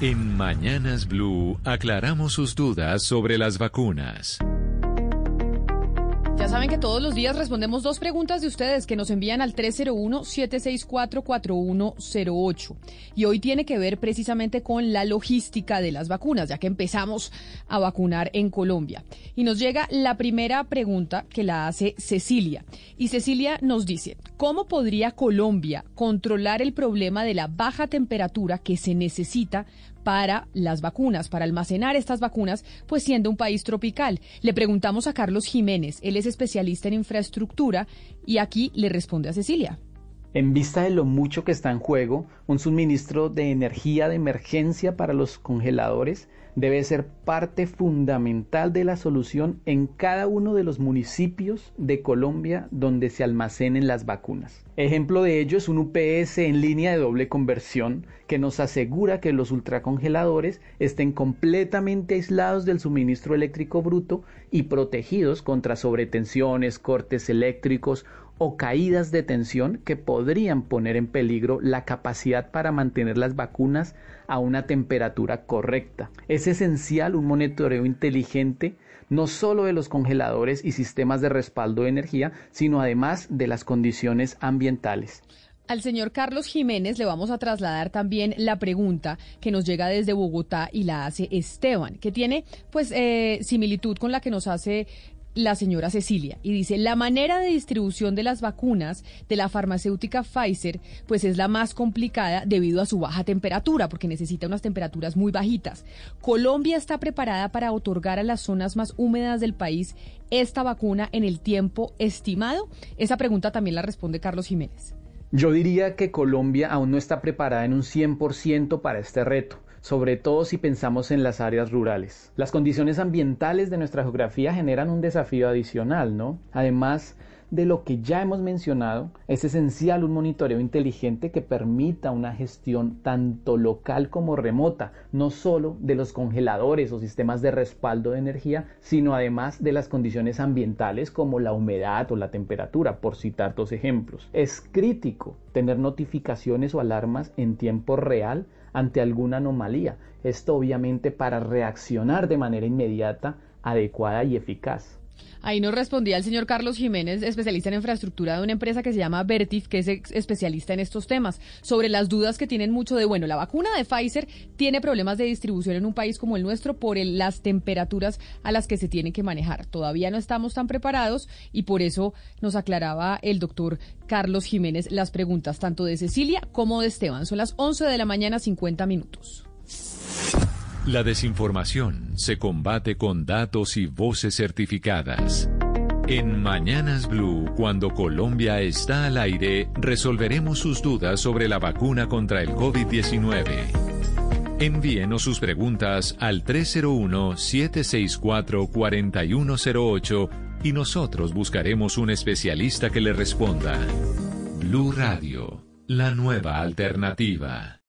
En Mañanas Blue aclaramos sus dudas sobre las vacunas. Ya saben que todos los días respondemos dos preguntas de ustedes que nos envían al 301-764-4108. Y hoy tiene que ver precisamente con la logística de las vacunas, ya que empezamos a vacunar en Colombia. Y nos llega la primera pregunta que la hace Cecilia. Y Cecilia nos dice, ¿cómo podría Colombia controlar el problema de la baja temperatura que se necesita para las vacunas, para almacenar estas vacunas, pues siendo un país tropical. Le preguntamos a Carlos Jiménez, él es especialista en infraestructura y aquí le responde a Cecilia. En vista de lo mucho que está en juego, un suministro de energía de emergencia para los congeladores debe ser parte fundamental de la solución en cada uno de los municipios de Colombia donde se almacenen las vacunas. Ejemplo de ello es un UPS en línea de doble conversión que nos asegura que los ultracongeladores estén completamente aislados del suministro eléctrico bruto y protegidos contra sobretensiones, cortes eléctricos o caídas de tensión que podrían poner en peligro la capacidad para mantener las vacunas a una temperatura correcta. Es esencial un monitoreo inteligente no solo de los congeladores y sistemas de respaldo de energía, sino además de las condiciones ambientales. Al señor Carlos Jiménez le vamos a trasladar también la pregunta que nos llega desde Bogotá y la hace Esteban, que tiene pues eh, similitud con la que nos hace la señora Cecilia y dice, la manera de distribución de las vacunas de la farmacéutica Pfizer pues es la más complicada debido a su baja temperatura, porque necesita unas temperaturas muy bajitas. ¿Colombia está preparada para otorgar a las zonas más húmedas del país esta vacuna en el tiempo estimado? Esa pregunta también la responde Carlos Jiménez. Yo diría que Colombia aún no está preparada en un 100% para este reto sobre todo si pensamos en las áreas rurales. Las condiciones ambientales de nuestra geografía generan un desafío adicional, ¿no? Además de lo que ya hemos mencionado, es esencial un monitoreo inteligente que permita una gestión tanto local como remota, no solo de los congeladores o sistemas de respaldo de energía, sino además de las condiciones ambientales como la humedad o la temperatura, por citar dos ejemplos. Es crítico tener notificaciones o alarmas en tiempo real ante alguna anomalía. Esto obviamente para reaccionar de manera inmediata, adecuada y eficaz. Ahí nos respondía el señor Carlos Jiménez, especialista en infraestructura de una empresa que se llama Vertif, que es especialista en estos temas, sobre las dudas que tienen mucho de, bueno, la vacuna de Pfizer tiene problemas de distribución en un país como el nuestro por las temperaturas a las que se tiene que manejar. Todavía no estamos tan preparados y por eso nos aclaraba el doctor Carlos Jiménez las preguntas tanto de Cecilia como de Esteban. Son las 11 de la mañana, 50 minutos. La desinformación se combate con datos y voces certificadas. En Mañanas Blue, cuando Colombia está al aire, resolveremos sus dudas sobre la vacuna contra el COVID-19. Envíenos sus preguntas al 301-764-4108 y nosotros buscaremos un especialista que le responda. Blue Radio, la nueva alternativa.